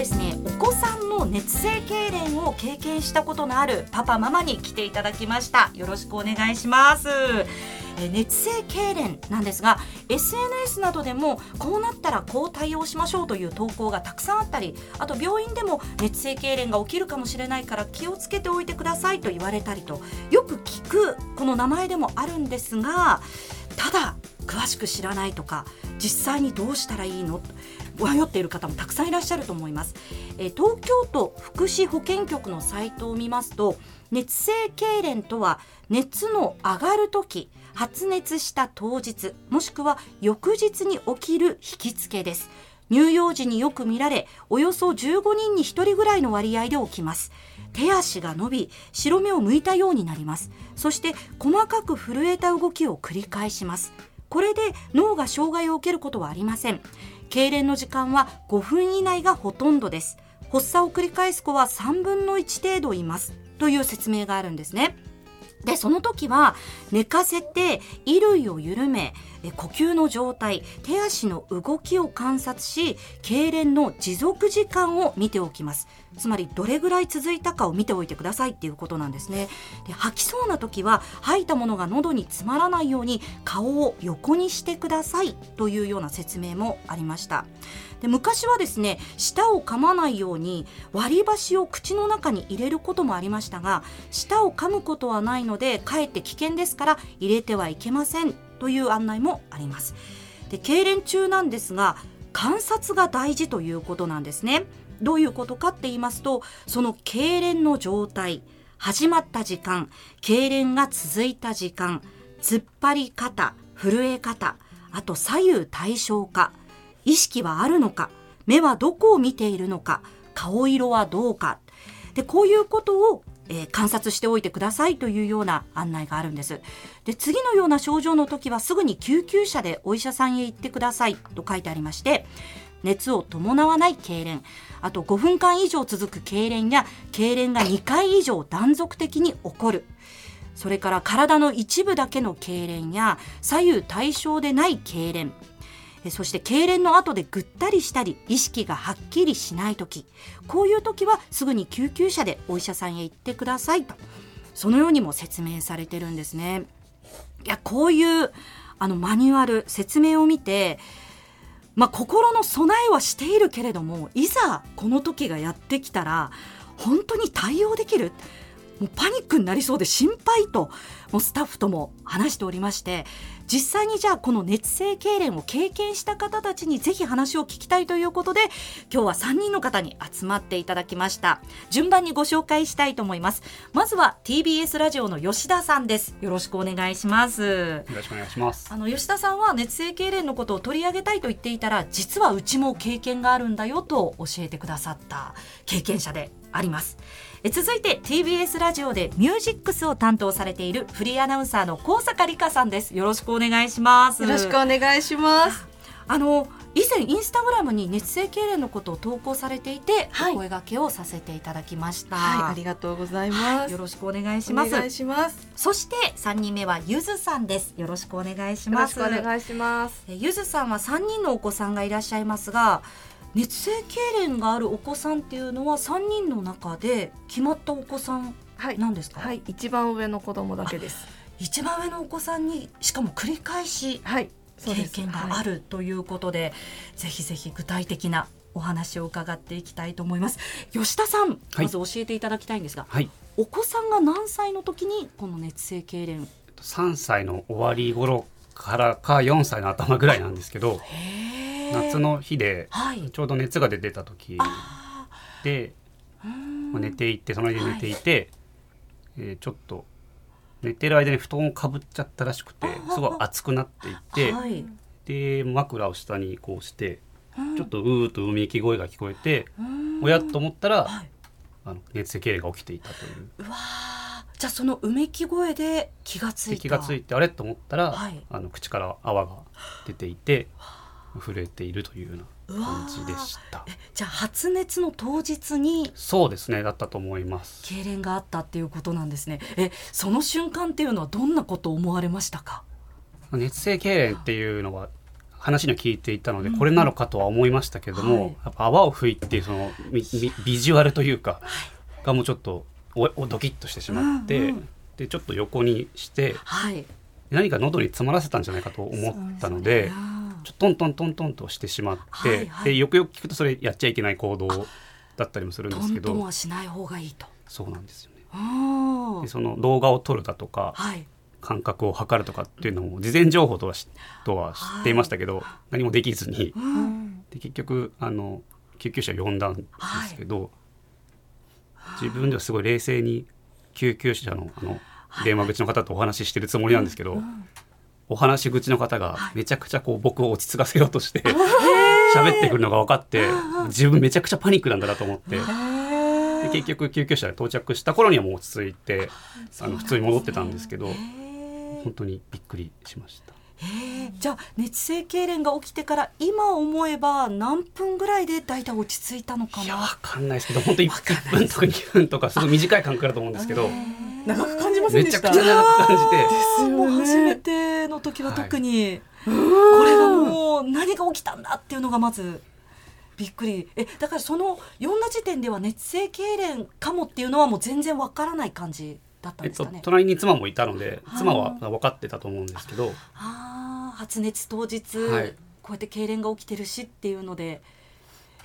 ですねお子さんの熱性痙攣を経験したことのあるパパママに来ていただきました。よろしくお願いします。え熱性痙攣なんですが SNS などでもこうなったらこう対応しましょうという投稿がたくさんあったりあと病院でも熱性痙攣が起きるかもしれないから気をつけておいてくださいと言われたりとよく聞くこの名前でもあるんですがただ詳しく知らないとか実際にどうしたらいいの？迷っている方もたくさんいらっしゃると思います、え東京都福祉保健局のサイトを見ますと熱性痙攣とは熱の上がる時発熱した当日もしくは翌日に起きる引きつけです。乳幼児によく見られおよそ15人に1人ぐらいの割合で起きます。手足が伸び白目を向いたようになります。そして細かく震えた動きを繰り返します。これで脳が障害を受けることはありません。痙攣の時間は5分以内がほとんどです。発作を繰り返す子は3分の1程度います。という説明があるんですね。でその時は寝かせて衣類を緩め呼吸の状態手足の動きを観察し痙攣の持続時間を見ておきます。つまりどれぐらい続いたかを見ておいてくださいっていうことなんですね。で吐きそうな時は吐いたものが喉に詰まらないように顔を横にしてくださいというような説明もありました。で昔はですね舌を噛まないように割り箸を口の中に入れることもありましたが舌を噛むことはないのでかえって危険ですから入れてはいけません。という案内もあります。で痙攣中なんですが観察が大事ということなんですね。どういうことかって言いますとその痙攣の状態始まった時間痙攣が続いた時間突っ張り方震え方あと左右対称か意識はあるのか目はどこを見ているのか顔色はどうか。でこういうことを、えー、観察しておいてくださいというような案内があるんです。で次のような症状の時はすぐに救急車でお医者さんへ行ってくださいと書いてありまして熱を伴わない痙攣。あと5分間以上続く痙攣や痙攣が2回以上断続的に起こる。それから体の一部だけの痙攣や左右対称でない痙攣。そして痙攣の後でぐったりしたり意識がはっきりしない時。こういう時はすぐに救急車でお医者さんへ行ってくださいと。そのようにも説明されてるんですね。いやこういうあのマニュアル説明を見てまあ、心の備えはしているけれどもいざこの時がやってきたら本当に対応できる。もうパニックになりそうで心配ともうスタッフとも話しておりまして実際にじゃあこの熱性痙攣を経験した方たちにぜひ話を聞きたいということで今日は3人の方に集まっていただきました。順番にご紹介したいと思います。まずは TBS ラジオの吉田さんです。よろしくお願いします。よろしくお願いします。あの吉田さんは熱性痙攣のことを取り上げたいと言っていたら実はうちも経験があるんだよと教えてくださった経験者であります続いて TBS ラジオでミュージックスを担当されているフリーアナウンサーの高坂理香さんです。よろしくお願いします。よろしくお願いします。あの以前インスタグラムに熱性痙攣のことを投稿されていて、はい、お声掛けをさせていただきました、はい、ありがとうございます、はい、よろしくお願いします。お願いします。そして三人目はゆずさんです。よろしくお願いします。お願いします。ゆずさんは三人のお子さんがいらっしゃいますが熱性痙攣があるお子さんっていうのは3人の中で決まったお子さんなんですか、はい、はい、一番上の子供だけです。一番上のお子さんにしかも繰り返し経験があるということではい、ぜひぜひ具体的なお話を伺っていきたいと思います。吉田さん、まず教えていただきたいんですが、はい、お子さんが何歳の時にこの熱性痙攣？3歳の終わり頃からか4歳の頭ぐらいなんですけど夏の日で、ちょうど熱が出てた時で、まあ、寝ていてその間寝ていて、はい、えー、ちょっと寝てる間に布団をかぶっちゃったらしくてすごい熱くなっていって、はい、で枕を下にこうしてちょっとうーとうめき声が聞こえておやと思ったら、はい、あの熱性痙攣が起きていたという。うわじゃあそのうめき声で気がついた。気がついてあれ？と思ったら、はい、あの口から泡が出ていて。震えているというような感じでした。じゃあ発熱の当日にそうですねだったと思います。痙攣があったっていうことなんですね。えその瞬間っていうのはどんなことを思われましたか？熱性痙攣っていうのは話には聞いていたのでこれなのかとは思いましたけども、はい、やっぱ泡を吹いてそのビジュアルというかがもうちょっとおおドキッとしてしまって、うんうん、でちょっと横にして、はい、何か喉に詰まらせたんじゃないかと思ったので。でちょトントントントンとしてしまって、はいはい、でよくよく聞くとそれやっちゃいけない行動だったりもするんですけどトントンはしない方がいいと。そうなんですよね。でその動画を撮るだとか、はい、感覚を測るとかっていうのも事前情報とはとは知っていましたけど、はい、何もできずに、うん、で結局あの救急車呼んだんですけど、はい、自分ではすごい冷静に救急車のあの電話口の方とお話ししてるつもりなんですけど、お話し口の方がめちゃくちゃこう僕を落ち着かせようとして 喋ってくるのが分かって自分めちゃくちゃパニックなんだなと思って。で結局救急車で到着した頃にはもう落ち着いてあの普通に戻ってたんですけど本当にびっくりしました。じゃあ熱性痙攣が起きてから今思えば何分ぐらいで大体落ち着いたのかな？いやわかんないですけど本当一分とか二分とかすごい短い感覚だと思うんですけど。長く感じませんでした。めちゃくちゃ長く感じて。ですよね。初めての時は特に、はい、これがもう何が起きたんだっていうのがまず。びっくりえだからその読んだ時点では熱性痙攣かもっていうのはもう全然わからない感じだったんですかね、えっと、隣に妻もいたので妻は分かってたと思うんですけどあ発熱当日、はい、こうやって痙攣が起きてるしっていうので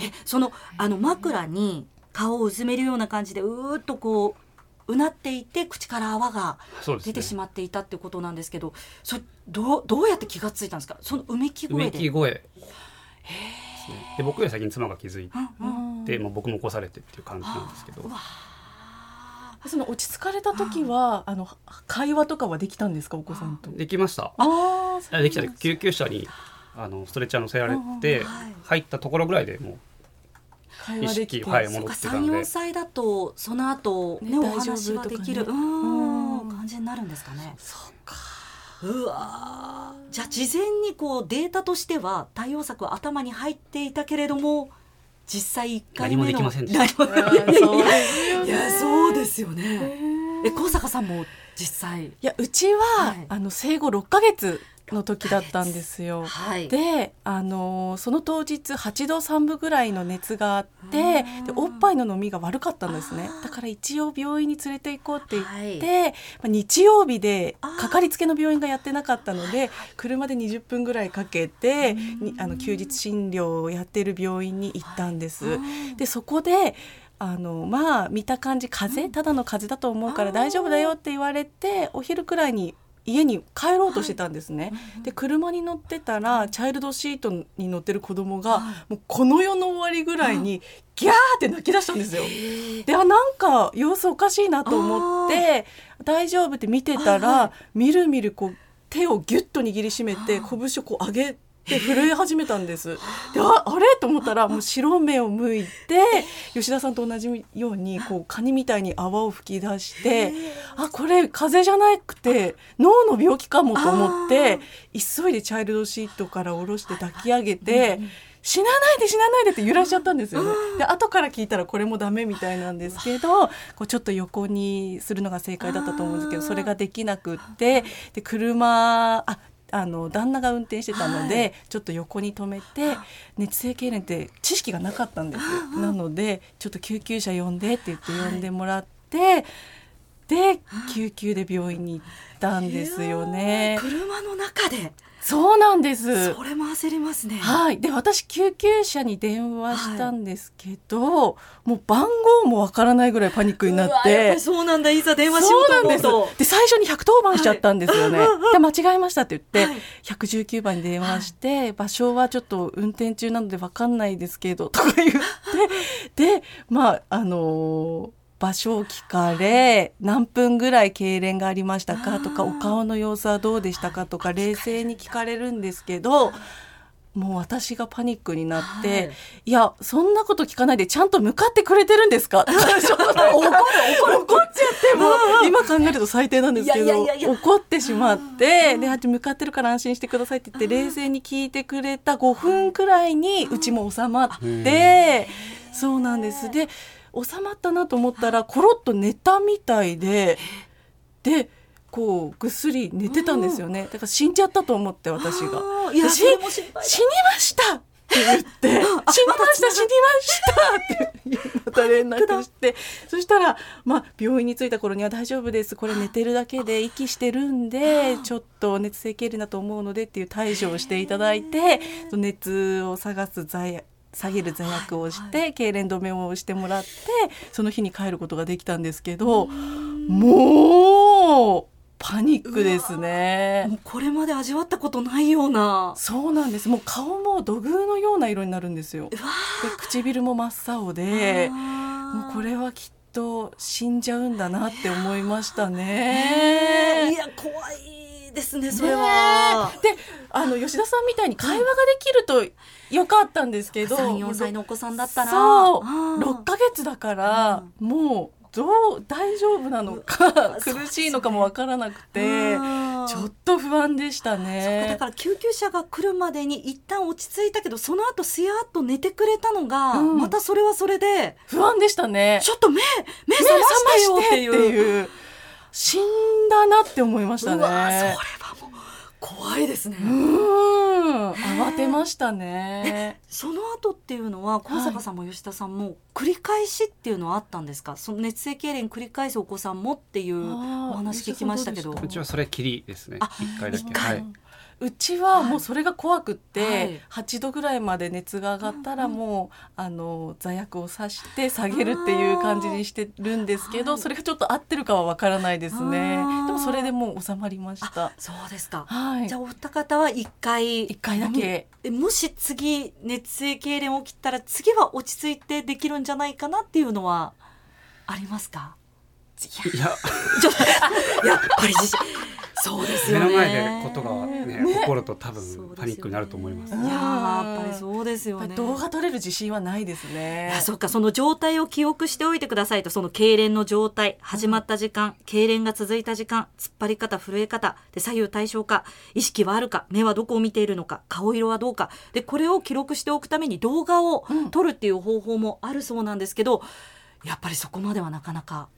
えそのあの枕に顔をうずめるような感じでうーっとこううなっていて口から泡が出てしまっていたっていうことなんですけどそ、ね、どうどうやって気がついたんですか？そのうめき声で。うめき声で僕より先に妻が気づいて、うんうん、まあ、僕も起こされてっていう感じなんですけど。その落ち着かれた時はあの会話とかはできたんですか？お子さんと。できました。ああ、できた救急車にあのストレッチャー乗せられて、入ったところぐらいでもう。意識はい戻ってたんで。三四歳だとその後ね、ね、お話はできる、ね、うん感じになるんですかね。そうか。うわじゃあ事前にこうデータとしては対応策は頭に入っていたけれども実際1回目の何もできませんでした。いやそうですよね。え高坂さんも実際？いやうちは、はい、あの生後6か月の時だったんですよ。はい、で、あのその当日8度3分ぐらいの熱があってでおっぱいの飲みが悪かったんですね。だから一応病院に連れて行こうって言って、はい、まあ、日曜日でかかりつけの病院がやってなかったので車で20分ぐらいかけてあの休日診療をやってる病院に行ったんです。でそこであのまあ見た感じ風邪？ただの風邪だと思うから大丈夫だよって言われてお昼くらいに家に帰ろうとしてたんですね、はい、で車に乗ってたらチャイルドシートに乗ってる子供が、もうこの世の終わりぐらいにギャーって泣き出したんですよ。であなんか様子おかしいなと思って大丈夫って見てたら、みるみるこう手をギュッと握りしめて拳をこう上げで震え始めたんです。でああれ？と思ったらもう白目を向いて吉田さんと同じようにこうカニみたいに泡を吹き出してあこれ風邪じゃなくて脳の病気かもと思って急いでチャイルドシートから下ろして抱き上げて。死なないで死なないでって揺らしちゃったんですよね。で後から聞いたらこれもダメみたいなんですけどこうちょっと横にするのが正解だったと思うんですけどそれができなくってで車ああの旦那が運転してたので、はい、ちょっと横に止めて熱性痙攣って知識がなかったんです。なのでちょっと救急車呼んでって言って呼んでもらって、で救急で病院に行ったんですよね。車の中でそうなんです。それも焦りますね。はい。で私救急車に電話したんですけど、はい、もう番号もわからないぐらいパニックになって。そうなんだ。いざ電話しようと思うと。で最初に110番しちゃったんですよね、はい、で間違えましたって言って、はい、119番に電話して、はい、場所はちょっと運転中なのでわかんないですけどとか言ってでまああのー場所を聞かれ何分ぐらい痙攣がありましたかとかお顔の様子はどうでしたかとか冷静に聞かれるんですけどもう私がパニックになって、はい、いやそんなこと聞かないでちゃんと向かってくれてるんですか？怒る怒る怒っちゃっても今考えると最低なんですけど怒ってしまってで向かってるから安心してくださいって言って冷静に聞いてくれた5分くらいにうちも収まってそうなんです。で収まったなと思ったらコロッと寝たみたいでで構ぐっすり寝てたんですよね、だから死んじゃったと思って私が。いや死にました！って言って「死にました！死にました」ってまた連絡して。そしたら、まあ、病院に着いた頃には「大丈夫です。これ寝てるだけで息してるんでちょっと熱性経理だと思うので」っていう対処をしていただいて熱を探す剤下げる座薬をして、はいはい、痙攣止めをしてもらってその日に帰ることができたんですけどもうパニックですね。もうこれまで味わったことないような。そうなんです。もう顔も土偶のような色になるんですよ。で唇も真っ青でもうこれはきっと死んじゃうんだなって思いましたね。いや怖いですねそれは。であの吉田さんみたいに会話ができるとよかったんですけど、三四歳のお子さんだったら。そう。六ヶ月だから、もうどう大丈夫なのか苦しいのかも分からなくて、ちょっと不安でしたね。だから救急車が来るまでに一旦落ち着いたけどその後すやっと寝てくれたのが、うん、またそれはそれで。不安でしたね。ちょっと目目覚ましてよっていう死んだなって思いましたねそれは怖いですね。慌てましたね。その後っていうのは高坂さんも吉田さんも繰り返しっていうのはあったんですか？その熱性痙攣繰り返すお子さんもっていうお話聞きましたけど。うちはそれきりですね。一回だけ。はい。うちはもうそれが怖くって、はい、8度ぐらいまで熱が上がったらもう、あの座薬をさして下げるっていう感じにしてるんですけど、それがちょっと合ってるかはわからないですね。でもそれでもう収まりました。そうですか、はい、じゃあお二方は1回1回だけ。もし次熱性痙攣起きたら次は落ち着いてできるんじゃないかなっていうのはありますか？いや。やっぱり自信そうですよね。目の前でことがね、ね起こると多分パニックになると思います。いややっぱりそうですよね。動画撮れる自信はないですね。いやそっかその状態を記憶しておいてくださいとその痙攣の状態始まった時間、痙攣が続いた時間突っ張り方震え方で左右対称か意識はあるか目はどこを見ているのか顔色はどうかでこれを記録しておくために動画を撮るっていう方法もあるそうなんですけど、やっぱりそこまではなかなか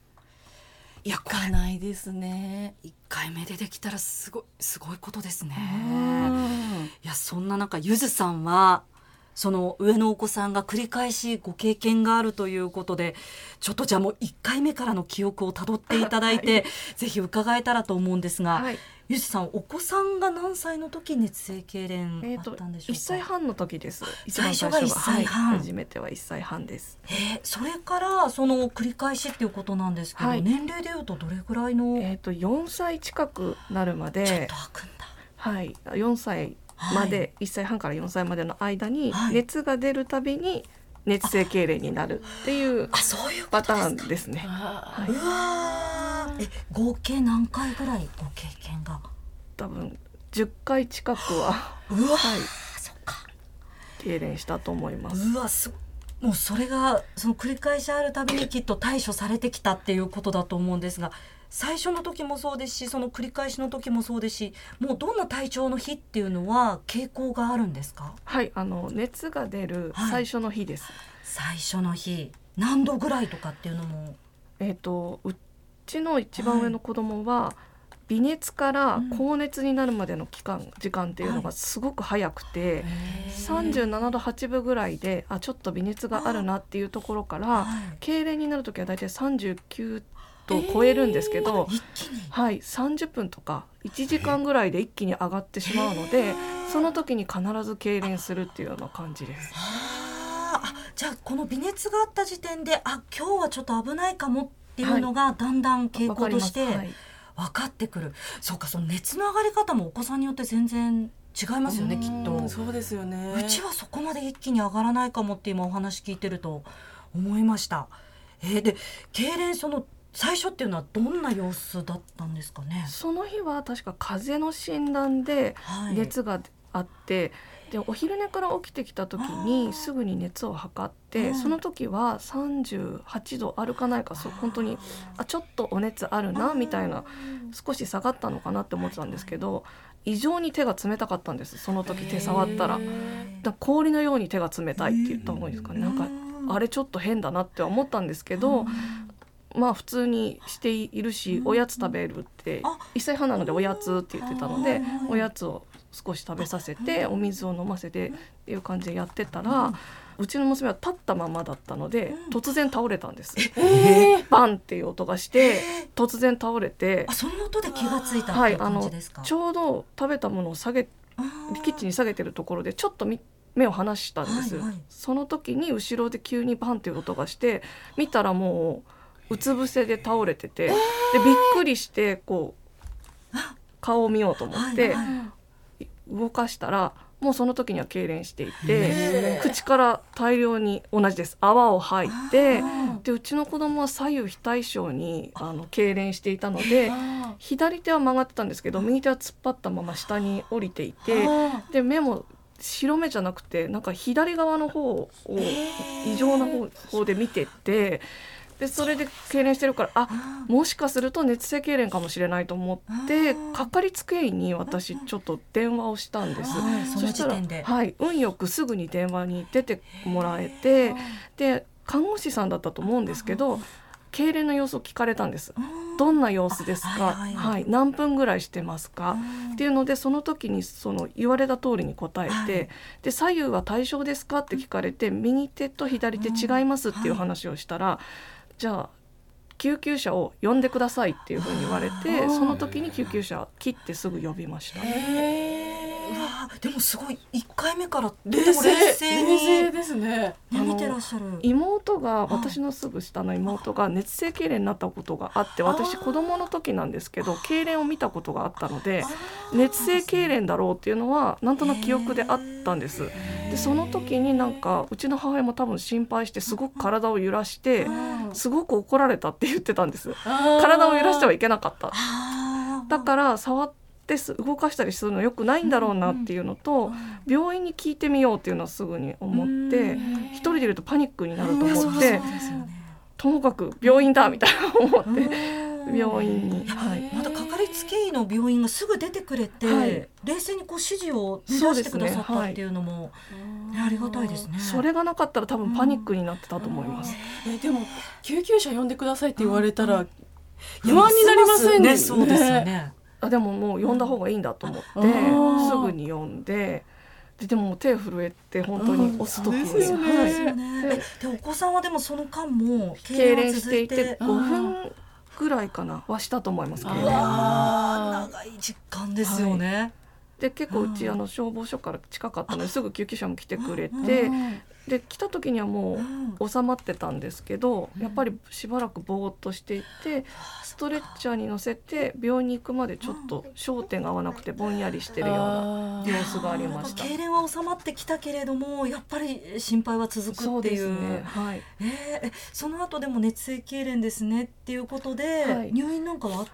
いやかないですね。1回目でできたらすごいすごいことですね。いやそんな中ゆずさんはその上のお子さんが繰り返しご経験があるということでちょっとじゃあもう1回目からの記憶をたどっていただいて、はい、ぜひ伺えたらと思うんですが、はい、ゆじさんお子さんが何歳の時熱性痙攣あったんでしょうか、えー、歳半の時です。最初が1歳半、はい、初めては1歳半です。えー、それからその繰り返しっていうことなんですけど、はい、年齢でいうとどれぐらいの？えっ、ー、と4歳近くなるまで。ちょっと開くんだ。はい。4歳まで、はい、1歳半から4歳までの間に熱が出るたびに熱性痙攣になるっていうパターンですね。はい、うわえ合計何回ぐらいご経験が？多分10回近くはうわ、はい、そっか。痙攣したと思います。うわすもうそれがその繰り返しあるたびにきっと対処されてきたっていうことだと思うんですが最初の時もそうですしその繰り返しの時もそうですしもうどんな体調の日っていうのは傾向があるんですか？はいあの熱が出る最初の日です、はい、最初の日。何度ぐらいとかっていうのも？えっ、ー、とうちの一番上の子供は、はい。微熱から高熱になるまでの期間、うん、時間っていうのがすごく早くて、はい、37度8分ぐらいであちょっと微熱があるなっていうところから、はい、痙攣になる時は大体39と超えるんですけど、えー、はい、30分とか1時間ぐらいで一気に上がってしまうので、えー、その時に必ず痙攣するっていうような感じです。あじゃあこの微熱があった時点であ今日はちょっと危ないかもっていうのがだんだん傾向として分かってくる、はい、そうかその熱の上がり方もお子さんによって全然違いますよねきっと。そうですよね。うちはそこまで一気に上がらないかもって今お話聞いてると思いました。えー、で痙攣その最初っていうのはどんな様子だったんですかね？その日は確か風邪の診断で熱があって、はい、でお昼寝から起きてきた時にすぐに熱を測ってその時は38度あるかないかそう本当にあちょっとお熱あるなみたいな少し下がったのかなって思ってたんですけど異常に手が冷たかったんですその時手触ったら。だ氷のように手が冷たいって言った方がいいですかね。なんかあれちょっと変だなって思ったんですけどまあ普通にしているし、おやつ食べるって1歳半なのでおやつって言ってたのでおやつを少し食べさせてお水を飲ませてっていう感じでやってたら。うちの娘は立ったままだったので、突然倒れたんです。えー、バンっていう音がして、突然倒れて。あ、その音で気がついたはい、あのちょうど食べたものを下げ、キッチンに下げてるところで、ちょっとみ目を離したんです、はいはい、その時に後ろで急にバンっていう音がして見たらもううつ伏せで倒れてて、でびっくりしてこう顔を見ようと思って、動かしたらもうその時には痙攣していて口から大量に同じです。泡を吐いてでうちの子供は左右非対称にあ。の痙攣していたので左手は曲がってたんですけど右手は突っ張ったまま下に降りていてで目も白目じゃなくてなんか左側の方を異常な方で見てて。でそれで痙攣してるからあもしかすると熱性痙攣かもしれないと思ってかかりつけ医に私ちょっと電話をしたんです。そしたら、はい、運よくすぐに電話に出てもらえてで看護師さんだったと思うんですけど痙攣の様子を聞かれたんです。どんな様子ですか、はい、はい、何分ぐらいしてますか？っていうのでその時にその言われた通りに答えて、はい、で左右は対称ですか？って聞かれて右手と左手違いますっていう話をしたら、じゃあ救急車を呼んでくださいっていうふうに言われてその時に救急車切ってすぐ呼びました。でもすごい1回目から冷静冷静ですね。見てらっしゃる。妹が私のすぐ下の妹が熱性痙攣になったことがあって私子供の時なんですけど痙攣を見たことがあったので熱性痙攣だろうっていうのはなんとなく記憶であったんです。でその時になんかうちの母親も多分心配してすごく体を揺らしてすごく怒られたって言ってたんです。体を揺らしてはいけなかった。だから触ってって動かしたりするのよくないんだろうなっていうのと、病院に聞いてみようっていうのはすぐに思って一人でいるとパニックになると思って、ともかく病院だみたいな思って。病院に、はい、またかかりつけ医の病院がすぐ出てくれて、はい、冷静にこう指示を出してくださったっていうのも、ね。はい、ありがたいですね。それがなかったら多分パニックになってたと思います、うん、えでも救急車呼んでくださいって言われたら、不安になりません？ね、ね、そうですよねあでももう呼んだ方がいいんだと思って、すぐに呼んで。ででも手震えて本当に押す時に、はい、でお子さんはでもその間も痙攣していて5分ぐらいかなはしたと思いますけど、ね、長い実感ですよね、はい、で結構うちあの消防署から近かったのですぐ救急車も来てくれてで来た時にはもう収まってたんですけど、やっぱりしばらくぼーっとしていてストレッチャーに乗せて病院に行くまでちょっと焦点が合わなくてぼんやりしてるような様子がありました。痙攣は収まってきたけれどもやっぱり心配は続くっていう。ね、はい。えー、その後でも熱性痙攣ですねっていうことで、はい、入院なんかはあっ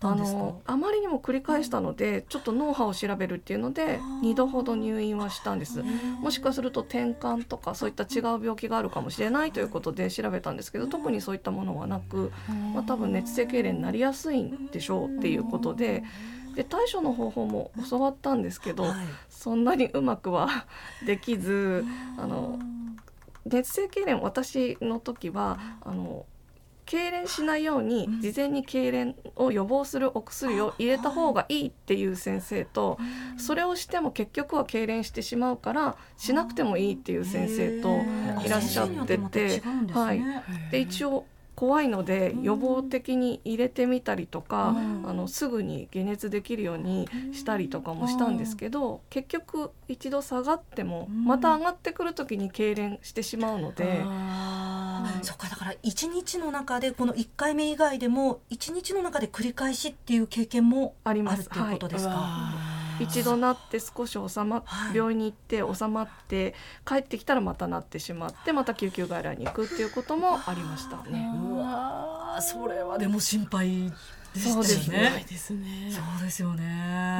あのあまりにも繰り返したので、ちょっと脳波を調べるっていうので2度ほど入院はしたんです。もしかすると転換とかそういった違う病気があるかもしれないということで調べたんですけど特にそういったものはなく、まあ、多分熱性痙攣になりやすいんでしょうっていうことで。で対処の方法も教わったんですけど、はい、そんなにうまくはできずあの熱性痙攣私の時はあの痙攣しないように事前に痙攣を予防するお薬を入れた方がいいっていう先生とそれをしても結局は痙攣してしまうからしなくてもいいっていう先生といらっしゃってて、はい、で一応怖いので予防的に入れてみたりとか、あのすぐに解熱できるようにしたりとかもしたんですけど、結局一度下がってもまた上がってくる時に痙攣してしまうので。そっかだから1日の中でこの1回目以外でも1日の中で繰り返しっていう経験もあります。ということですか？はい。一度なって少し収まっ、はい、病院に行って収まって帰ってきたらまたなってしまってまた救急外来に行くっていうこともありましたね。うわそれはでも心配そうですね。ですね。そうですよね。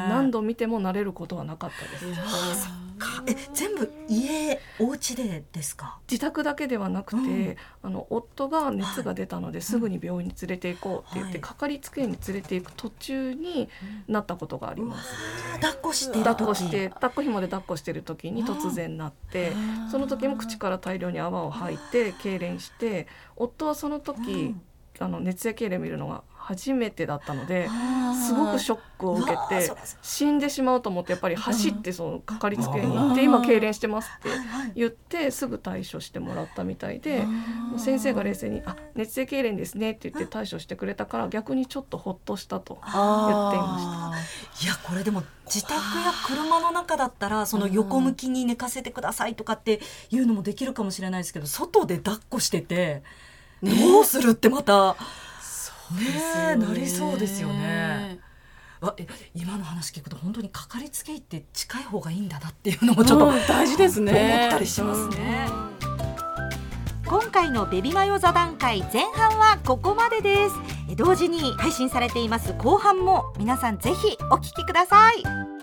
何度見ても慣れることはなかったです。え、全部家お家でですか？自宅だけではなくて、うん、あの夫が熱が出たので、すぐに病院に連れて行こうって言って、はい、かかりつけ医に連れて行く途中になったことがあります。抱っこして抱っこして抱っこ紐で抱っこしてる時に突然なって、その時も口から大量に泡を吐いて痙攣して、夫はその時。うんあの熱性痙攣見るのが初めてだったのですごくショックを受けて死んでしまうと思ってやっぱり走ってそのかかりつけに行って今痙攣してますって言ってすぐ対処してもらったみたいで先生が冷静に「あ熱性痙攣ですね」って言って対処してくれたから逆にちょっとほっとしたと言っていました。いやこれでも自宅や車の中だったらその横向きに寝かせてくださいとかっていうのもできるかもしれないですけど外で抱っこしててどうするってまた。ねなりそうですよね。わ今の話聞くと本当にかかりつけ医って近い方がいいんだなっていうのもちょっと、大事ですね。思ったりしますね。今回のベビマヨ座談会前半はここまでです。同時に配信されています後半も皆さんぜひお聞きください